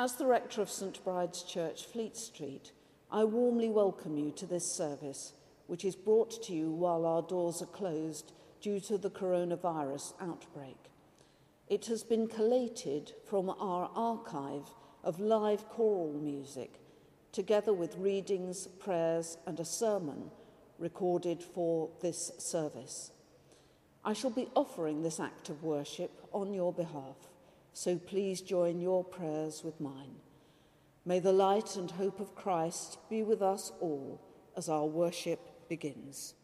As the rector of St Bride's Church, Fleet Street, I warmly welcome you to this service, which is brought to you while our doors are closed due to the coronavirus outbreak. It has been collated from our archive of live choral music, together with readings, prayers, and a sermon recorded for this service. I shall be offering this act of worship on your behalf, so please join your prayers with mine. May the light and hope of Christ be with us all as our worship begins.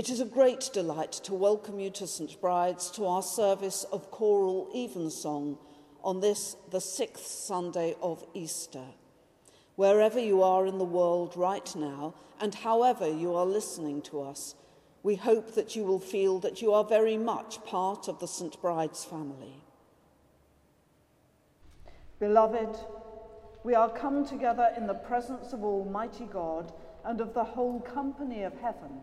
It is a great delight to welcome you to St Bride's to our service of choral evensong on this, the sixth Sunday of Easter. Wherever you are in the world right now, and however you are listening to us, we hope that you will feel that you are very much part of the St Bride's family. Beloved, we are come together in the presence of Almighty God and of the whole company of heaven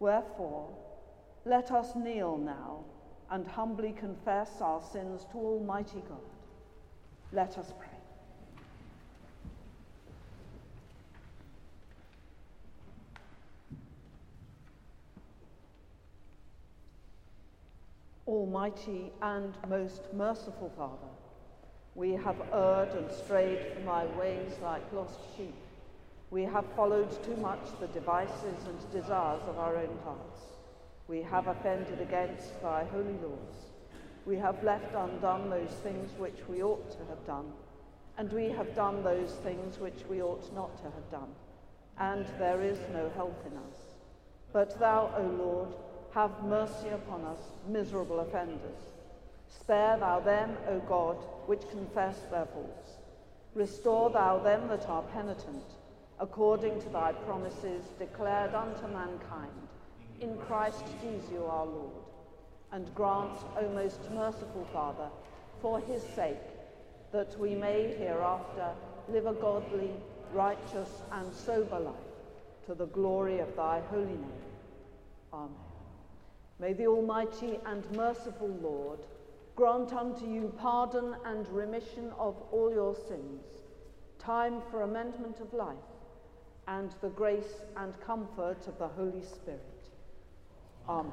Wherefore, let us kneel now and humbly confess our sins to Almighty God. Let us pray. Almighty and most merciful Father, we have erred and strayed from thy ways like lost sheep. We have followed too much the devices and desires of our own hearts. We have offended against thy holy laws. we have left undone those things which we ought to have done, and we have done those things which we ought not to have done, and there is no help in us. But thou, O Lord, have mercy upon us, miserable offenders. Spare thou them, O God, which confess their faults. Restore thou them that are penitent, according to thy promises declared unto mankind, in Christ Jesus our Lord and grant, O most merciful Father, for his sake, that we may hereafter live a godly, righteous, and sober life, to the glory of thy holy name. Amen. May the Almighty and merciful Lord grant unto you pardon and remission of all your sins, time for amendment of life, and the grace and comfort of the Holy Spirit. Amen.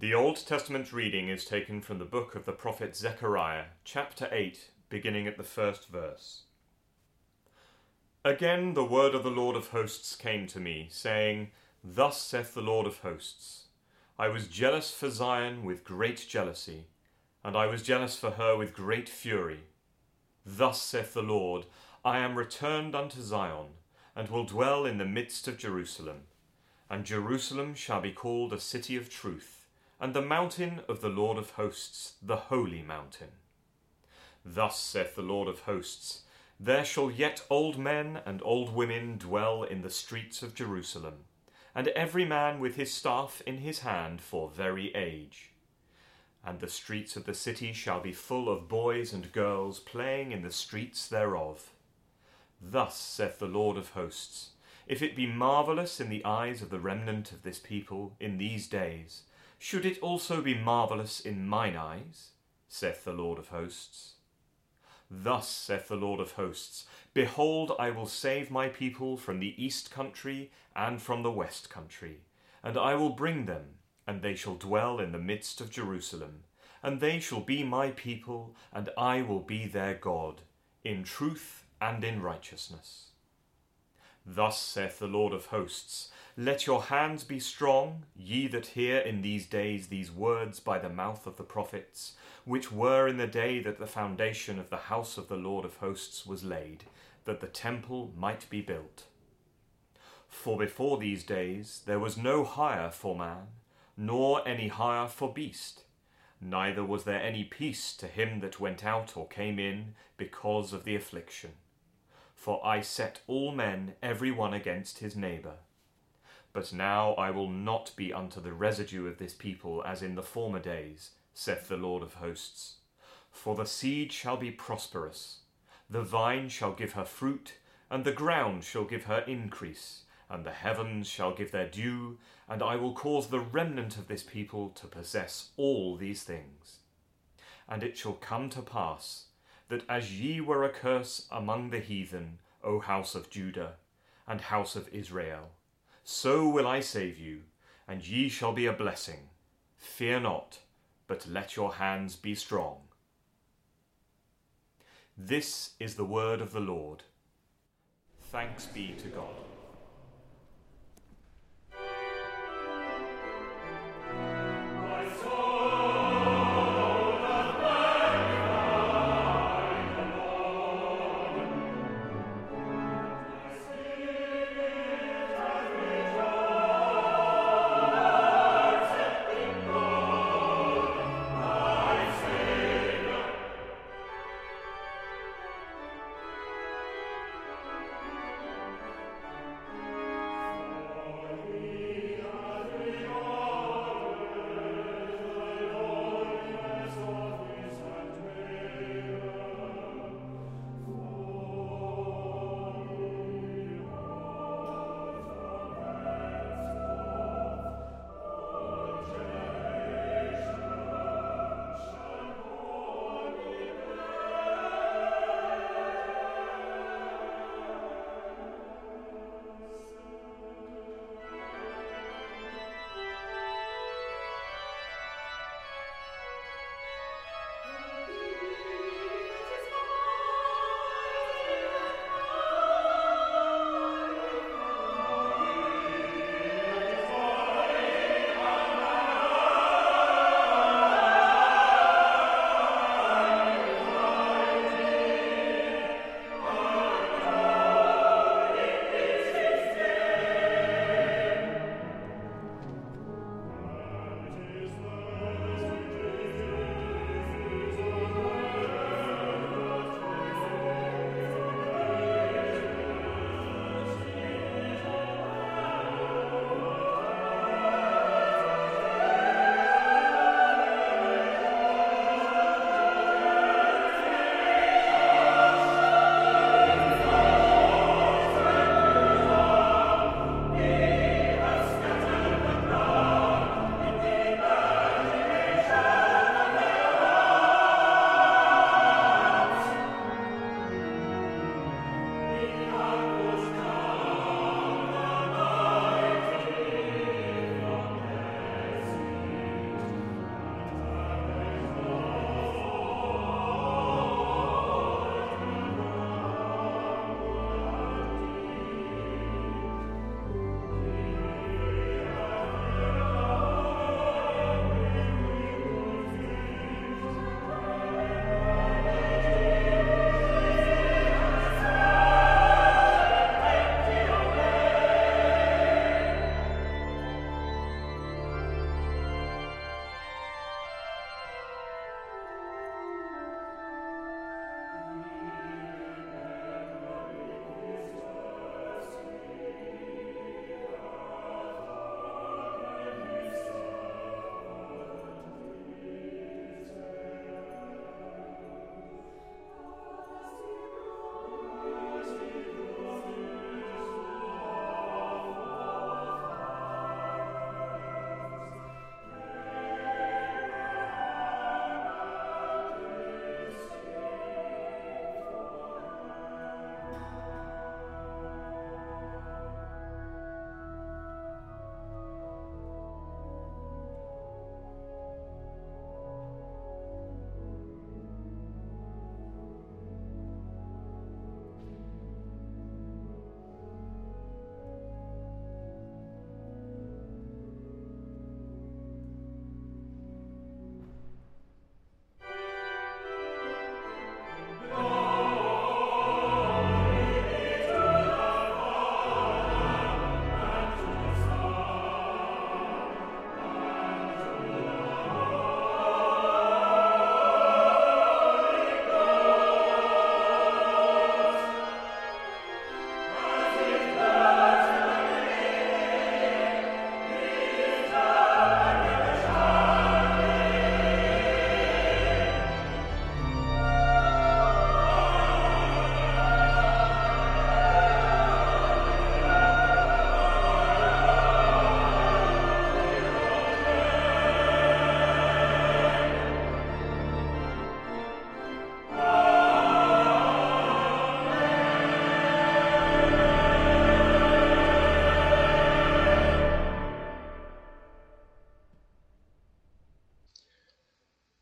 The Old Testament reading is taken from the book of the prophet Zechariah, chapter 8, beginning at the first verse. Again the word of the Lord of hosts came to me, saying, Thus saith the Lord of hosts I was jealous for Zion with great jealousy, and I was jealous for her with great fury. Thus saith the Lord, I am returned unto Zion, and will dwell in the midst of Jerusalem. And Jerusalem shall be called a city of truth, and the mountain of the Lord of hosts, the holy mountain. Thus saith the Lord of hosts, There shall yet old men and old women dwell in the streets of Jerusalem, and every man with his staff in his hand for very age. And the streets of the city shall be full of boys and girls playing in the streets thereof. Thus saith the Lord of hosts, If it be marvellous in the eyes of the remnant of this people in these days, should it also be marvellous in mine eyes? saith the Lord of hosts. Thus saith the Lord of hosts Behold, I will save my people from the east country and from the west country, and I will bring them, and they shall dwell in the midst of Jerusalem, and they shall be my people, and I will be their God, in truth and in righteousness. Thus saith the Lord of hosts Let your hands be strong, ye that hear in these days these words by the mouth of the prophets which were in the day that the foundation of the house of the Lord of hosts was laid, that the temple might be built. For before these days there was no hire for man, nor any hire for beast, neither was there any peace to him that went out or came in, because of the affliction. For I set all men every one against his neighbour. But now I will not be unto the residue of this people as in the former days, saith the Lord of hosts. For the seed shall be prosperous, the vine shall give her fruit, and the ground shall give her increase, and the heavens shall give their dew, and I will cause the remnant of this people to possess all these things. And it shall come to pass that as ye were a curse among the heathen, O house of Judah and house of Israel, so will I save you, and ye shall be a blessing. Fear not but let your hands be strong. This is the word of the Lord. Thanks be to God.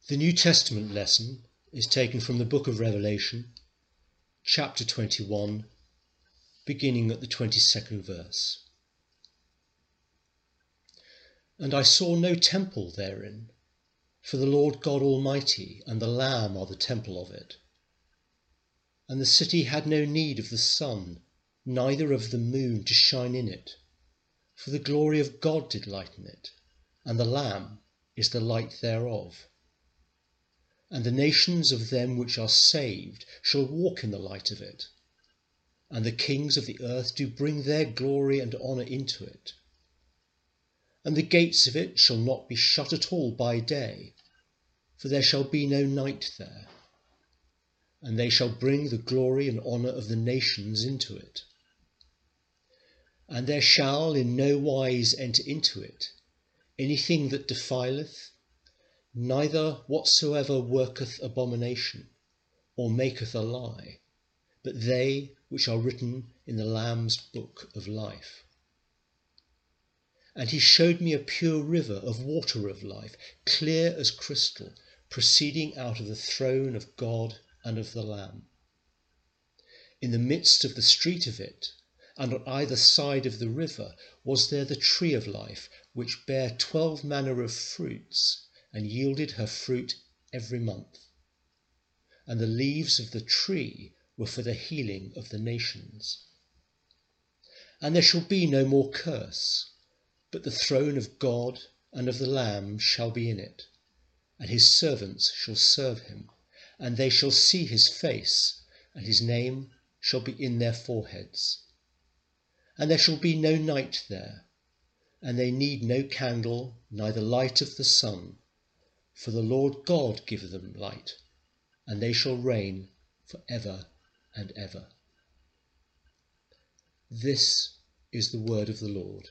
The New Testament lesson is taken from the book of Revelation, chapter 21, beginning at the 22nd verse. And I saw no temple therein, for the Lord God Almighty and the Lamb are the temple of it. And the city had no need of the sun, neither of the moon to shine in it, for the glory of God did lighten it, and the Lamb is the light thereof. And the nations of them which are saved shall walk in the light of it. And the kings of the earth do bring their glory and honour into it. And the gates of it shall not be shut at all by day, for there shall be no night there. And they shall bring the glory and honour of the nations into it. And there shall in no wise enter into it anything that defileth, neither whatsoever worketh abomination, or maketh a lie, but they which are written in the Lamb's book of life. And he showed me a pure river of water of life, clear as crystal, proceeding out of the throne of God and of the Lamb. In the midst of the street of it, and on either side of the river, was there the tree of life, which bare twelve manner of fruits and yielded her fruit every month. And the leaves of the tree were for the healing of the nations. And there shall be no more curse, but the throne of God and of the Lamb shall be in it, and his servants shall serve him, and they shall see his face, and his name shall be in their foreheads. And there shall be no night there, and they need no candle, neither light of the sun for the Lord God giveth them light, and they shall reign for ever and ever. This is the word of the Lord.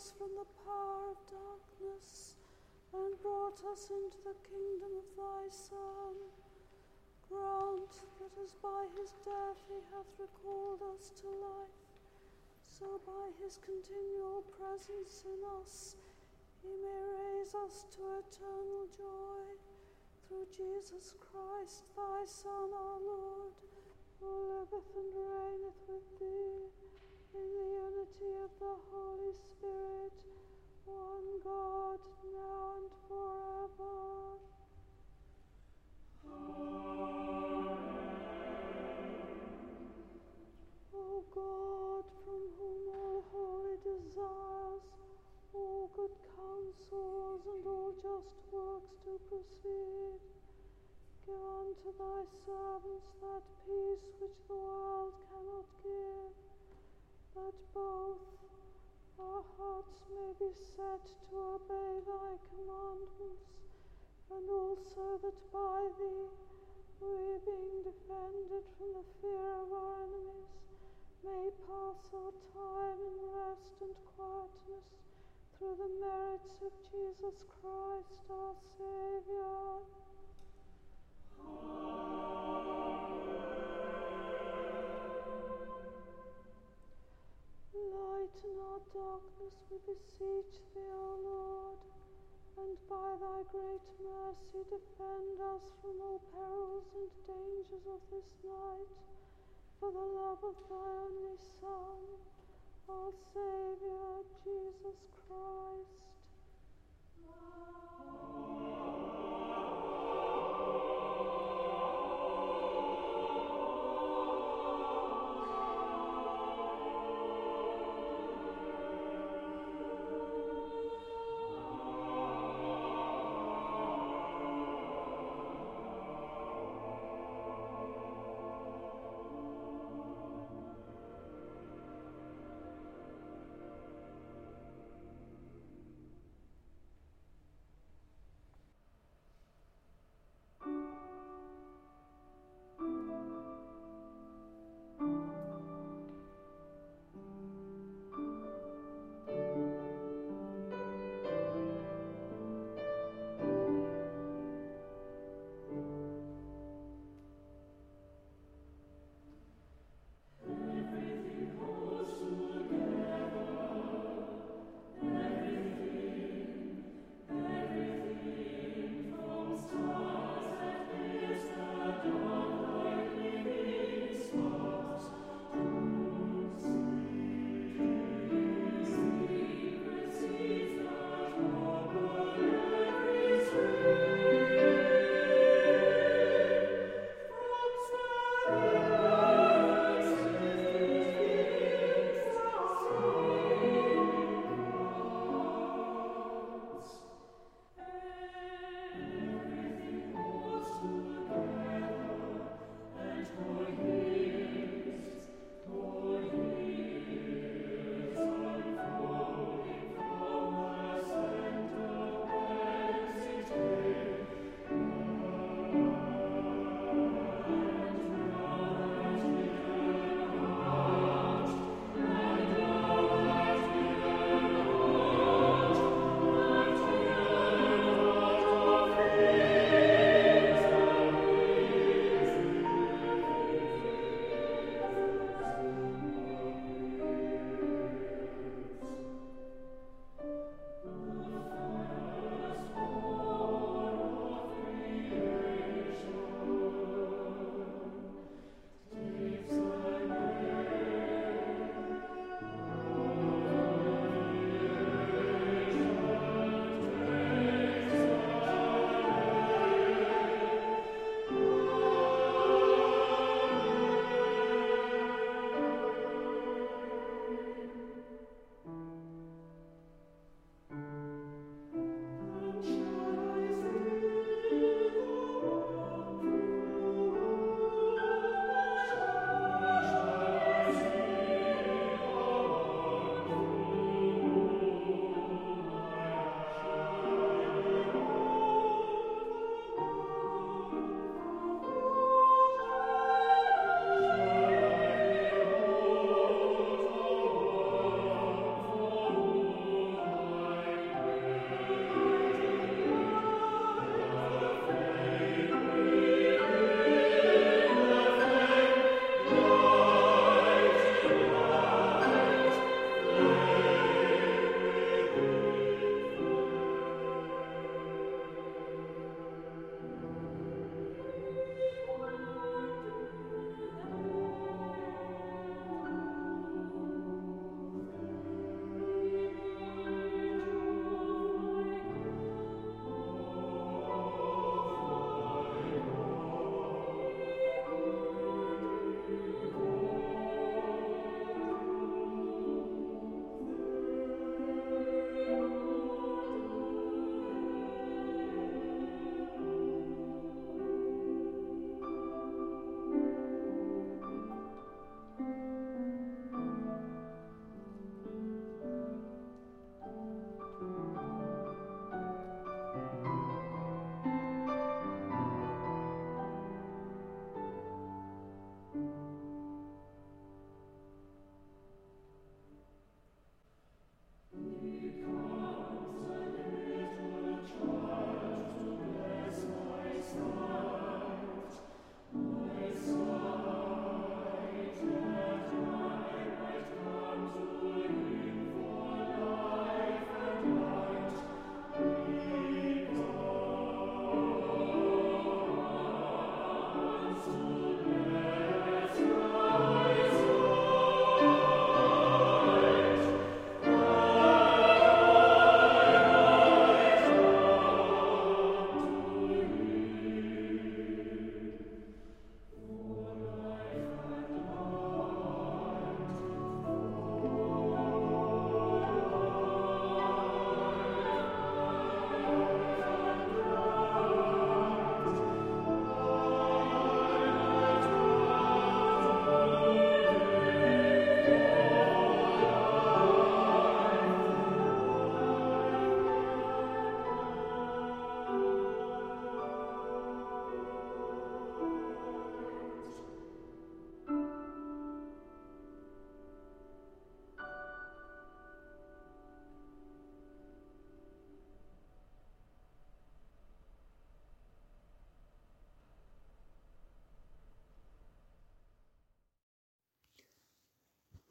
Us from the power of darkness and brought us into the kingdom of thy Son, grant that as by his death he hath recalled us to life, so by his continual presence in us, he may raise us to eternal joy. Through Jesus Christ, thy Son, our Lord, who liveth and reigneth with thee in the unity of the Holy Spirit, one God, now and forever. O God, from whom all holy desires, all good counsels, and all just works do proceed, give unto thy servants that peace which the world cannot give, that both our hearts may be set to obey thy commandments, and also that by thee we, being defended from the fear of our enemies, may pass our time in rest and quietness through the merits of Jesus Christ our Saviour. Lighten our darkness, we beseech thee, O Lord, and by thy great mercy defend us from all perils and dangers of this night, for the love of thy only Son, our Saviour, Jesus Christ.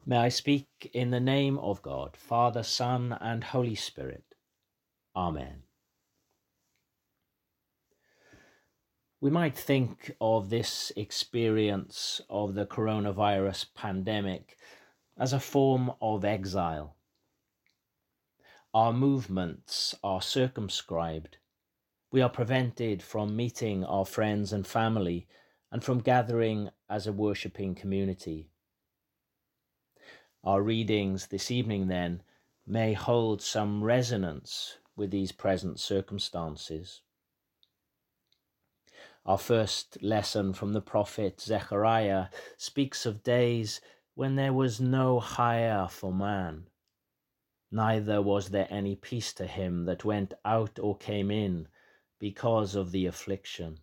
May I speak in the name of God, Father, Son, and Holy Spirit. Amen. We might think of this experience of the coronavirus pandemic as a form of exile. Our movements are circumscribed. We are prevented from meeting our friends and family and from gathering as a worshipping community. Our readings this evening, then, may hold some resonance with these present circumstances. Our first lesson from the prophet Zechariah speaks of days when there was no hire for man, neither was there any peace to him that went out or came in because of the affliction.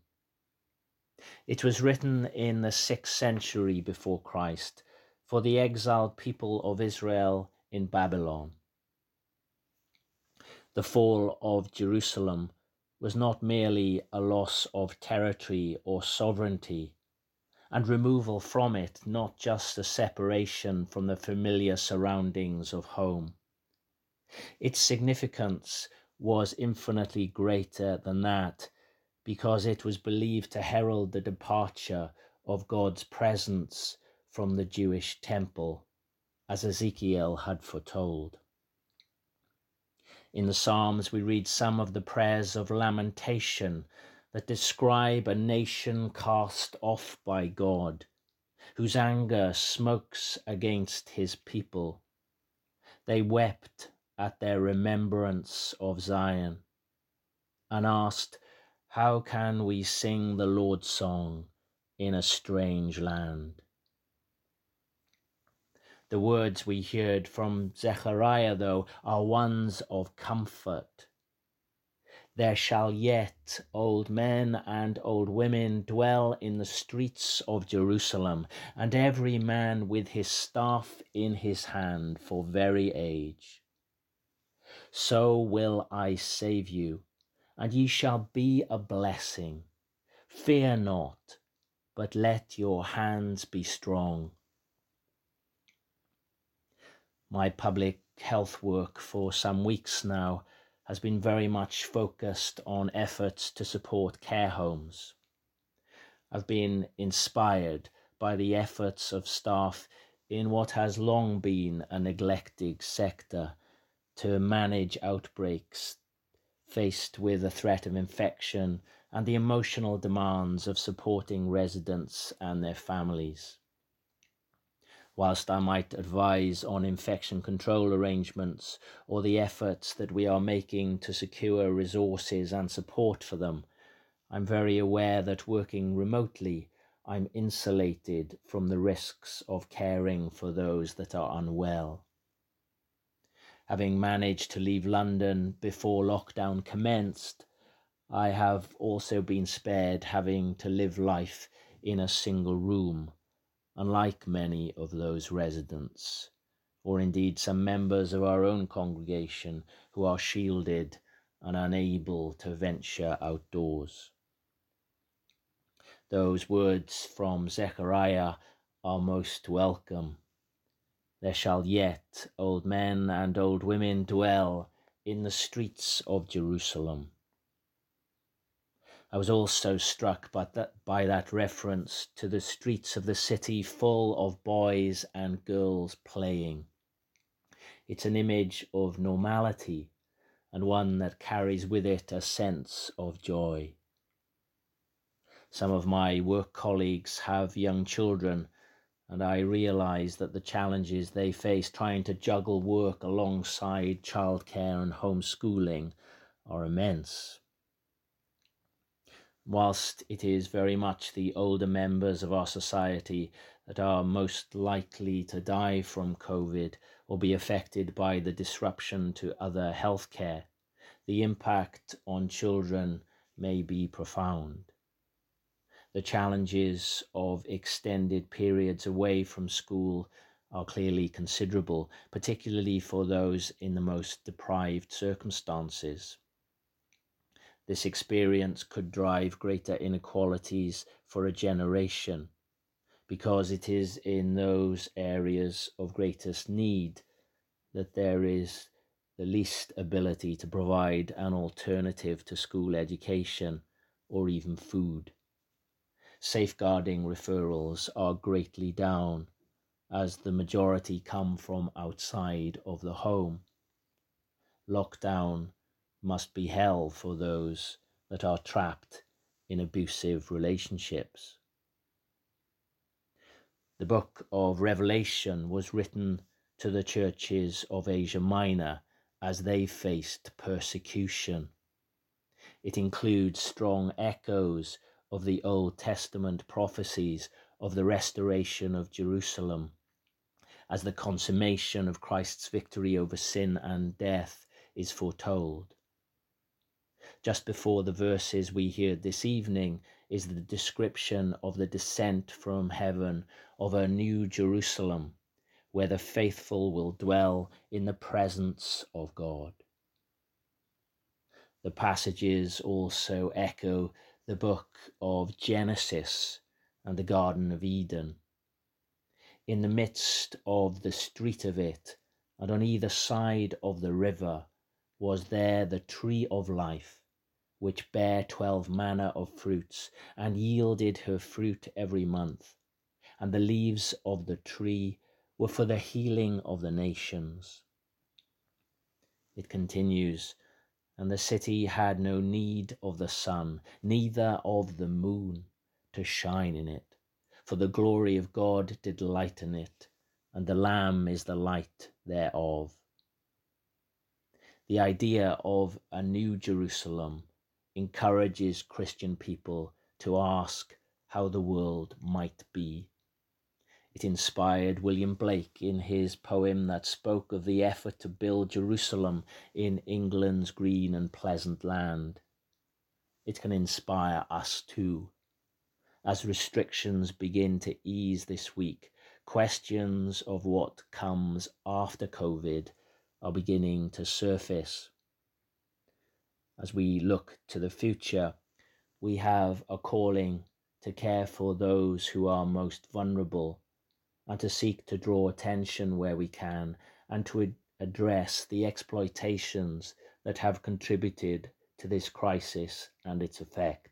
It was written in the sixth century before Christ for the exiled people of Israel in Babylon. The fall of Jerusalem was not merely a loss of territory or sovereignty, and removal from it not just a separation from the familiar surroundings of home. Its significance was infinitely greater than that because it was believed to herald the departure of God's presence from the Jewish temple, as Ezekiel had foretold. In the Psalms, we read some of the prayers of lamentation that describe a nation cast off by God, whose anger smokes against his people. They wept at their remembrance of Zion and asked, How can we sing the Lord's song in a strange land? The words we heard from Zechariah, though, are ones of comfort. There shall yet old men and old women dwell in the streets of Jerusalem, and every man with his staff in his hand for very age. So will I save you, and ye shall be a blessing. Fear not, but let your hands be strong my public health work for some weeks now has been very much focused on efforts to support care homes. I've been inspired by the efforts of staff in what has long been a neglected sector to manage outbreaks faced with the threat of infection and the emotional demands of supporting residents and their families whilst I might advise on infection control arrangements or the efforts that we are making to secure resources and support for them, I'm very aware that working remotely, I'm insulated from the risks of caring for those that are unwell. Having managed to leave London before lockdown commenced, I have also been spared having to live life in a single room unlike many of those residents, or indeed some members of our own congregation who are shielded and unable to venture outdoors. Those words from Zechariah are most welcome. There shall yet old men and old women dwell in the streets of Jerusalem. I was also struck by that, by that reference to the streets of the city full of boys and girls playing. It's an image of normality and one that carries with it a sense of joy. Some of my work colleagues have young children, and I realize that the challenges they face trying to juggle work alongside childcare and homeschooling are immense whilst it is very much the older members of our society that are most likely to die from COVID or be affected by the disruption to other healthcare, the impact on children may be profound. The challenges of extended periods away from school are clearly considerable, particularly for those in the most deprived circumstances. This experience could drive greater inequalities for a generation because it is in those areas of greatest need that there is the least ability to provide an alternative to school education or even food. Safeguarding referrals are greatly down as the majority come from outside of the home. Lockdown must be hell for those that are trapped in abusive relationships. The book of Revelation was written to the churches of Asia Minor as they faced persecution. It includes strong echoes of the Old Testament prophecies of the restoration of Jerusalem as the consummation of Christ's victory over sin and death is foretold. Just before the verses we hear this evening is the description of the descent from heaven of a new Jerusalem, where the faithful will dwell in the presence of God. The passages also echo the book of Genesis and the Garden of Eden in the midst of the street of it, and on either side of the river, was there the tree of life, which bare twelve manner of fruits, and yielded her fruit every month. And the leaves of the tree were for the healing of the nations. It continues, and the city had no need of the sun, neither of the moon to shine in it for the glory of God did lighten it, and the Lamb is the light thereof. The idea of a new Jerusalem encourages Christian people to ask how the world might be. It inspired William Blake in his poem that spoke of the effort to build Jerusalem in England's green and pleasant land. It can inspire us too as restrictions begin to ease this week, questions of what comes after COVID are beginning to surface. As we look to the future, we have a calling to care for those who are most vulnerable and to seek to draw attention where we can and to ad- address the exploitations that have contributed to this crisis and its effect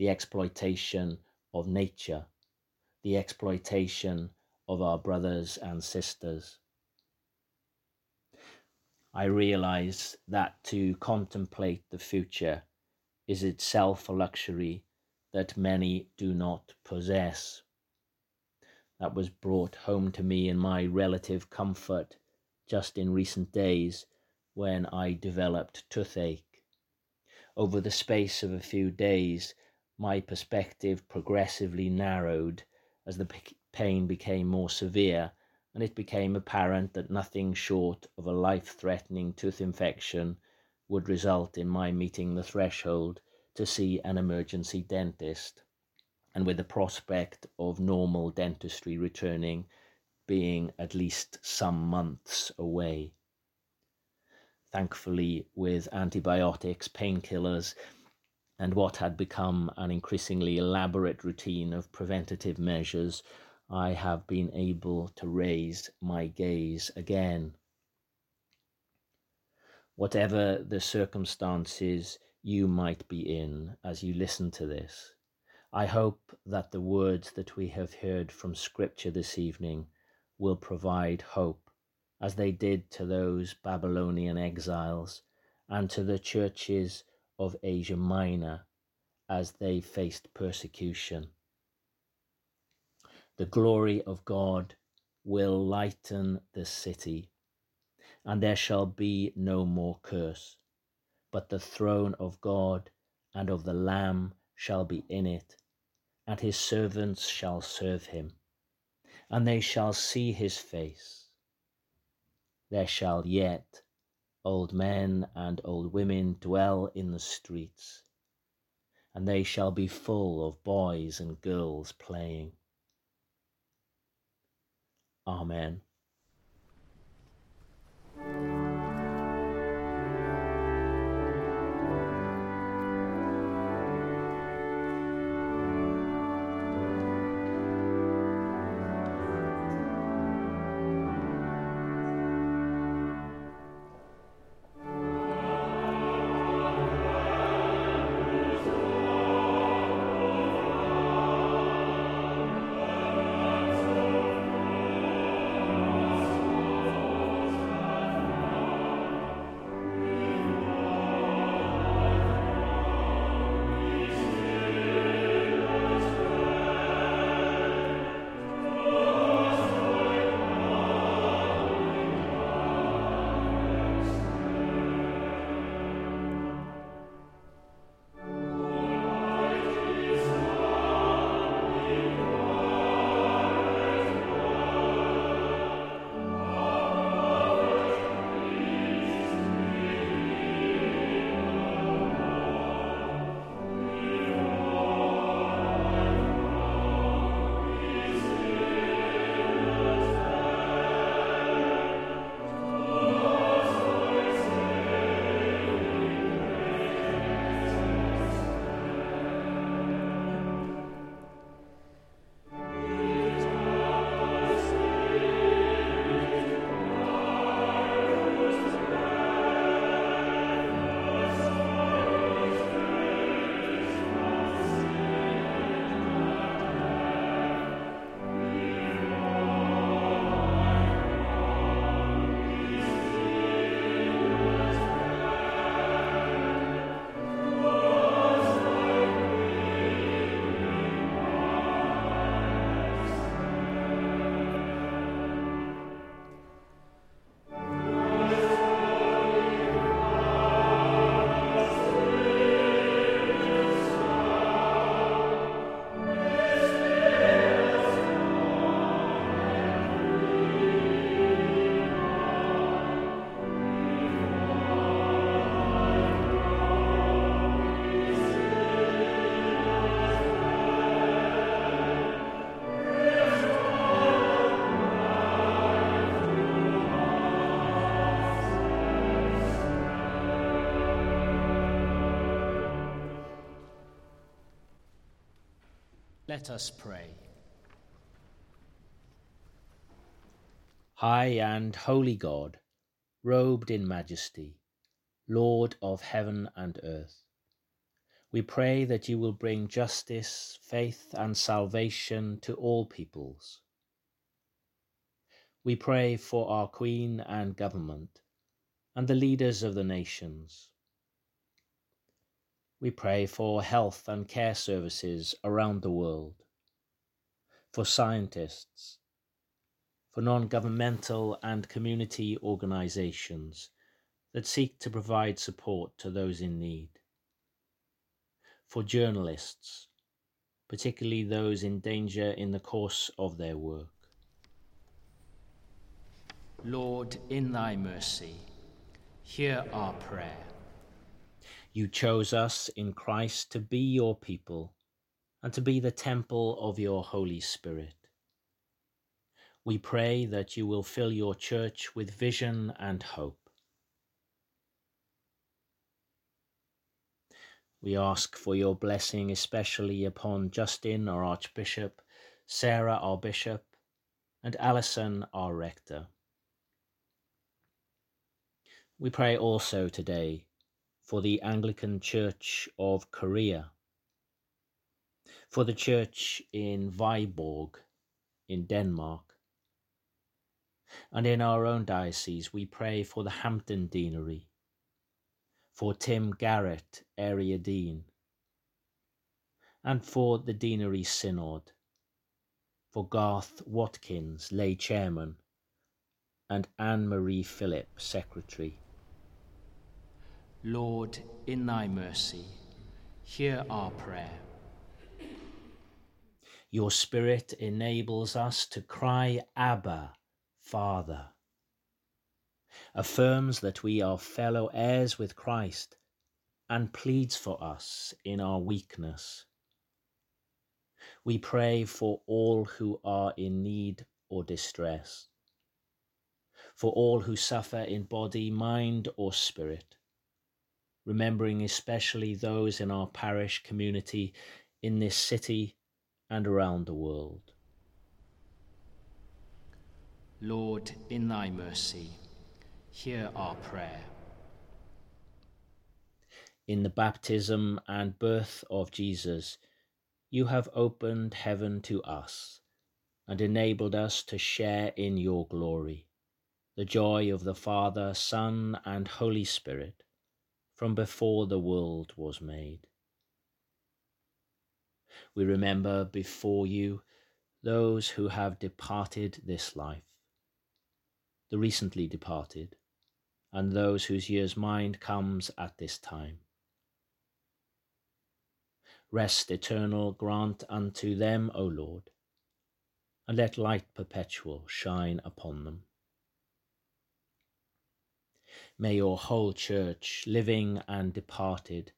the exploitation of nature, the exploitation of our brothers and sisters. I realize that to contemplate the future is itself a luxury that many do not possess. That was brought home to me in my relative comfort just in recent days when I developed toothache. Over the space of a few days, my perspective progressively narrowed as the pain became more severe, and it became apparent that nothing short of a life threatening tooth infection would result in my meeting the threshold to see an emergency dentist, and with the prospect of normal dentistry returning being at least some months away. Thankfully, with antibiotics, painkillers, and what had become an increasingly elaborate routine of preventative measures, I have been able to raise my gaze again. Whatever the circumstances you might be in as you listen to this, I hope that the words that we have heard from Scripture this evening will provide hope, as they did to those Babylonian exiles and to the churches of Asia Minor as they faced persecution. The glory of God will lighten the city, and there shall be no more curse, but the throne of God and of the Lamb shall be in it, and his servants shall serve him, and they shall see his face. There shall yet Old men and old women dwell in the streets, and they shall be full of boys and girls playing. Amen. Let us pray. High and holy God, robed in majesty, Lord of heaven and earth, we pray that you will bring justice, faith, and salvation to all peoples. We pray for our Queen and government and the leaders of the nations. We pray for health and care services around the world, for scientists, for non governmental and community organizations that seek to provide support to those in need, for journalists, particularly those in danger in the course of their work. Lord, in thy mercy, hear our prayer. You chose us in Christ to be your people and to be the temple of your Holy Spirit. We pray that you will fill your church with vision and hope. We ask for your blessing, especially upon Justin, our Archbishop, Sarah, our Bishop, and Alison, our Rector. We pray also today for the Anglican Church of Korea, for the church in Viborg in Denmark, and in our own diocese we pray for the Hampton Deanery, for Tim Garrett, Area Dean, and for the Deanery Synod, for Garth Watkins, lay chairman, and Anne Marie Phillip, secretary. Lord, in thy mercy, hear our prayer. Your Spirit enables us to cry, Abba, Father, affirms that we are fellow heirs with Christ, and pleads for us in our weakness. We pray for all who are in need or distress, for all who suffer in body, mind, or spirit remembering especially those in our parish community in this city and around the world. Lord, in thy mercy, hear our prayer. In the baptism and birth of Jesus, you have opened heaven to us and enabled us to share in your glory, the joy of the Father, Son, and Holy Spirit from before the world was made. We remember before you those who have departed this life, the recently departed, and those whose year's mind comes at this time. Rest eternal grant unto them, O Lord, and let light perpetual shine upon them. May your whole church, living and departed,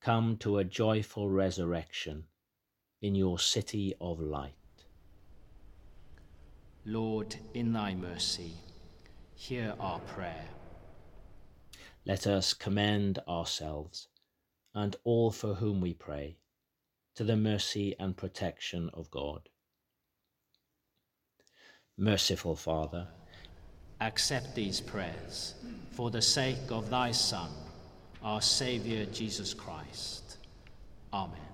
come to a joyful resurrection in your city of light. Lord, in thy mercy, hear our prayer. Let us commend ourselves and all for whom we pray to the mercy and protection of God. Merciful Father, accept these prayers for the sake of thy Son, our Saviour Jesus Christ. Amen.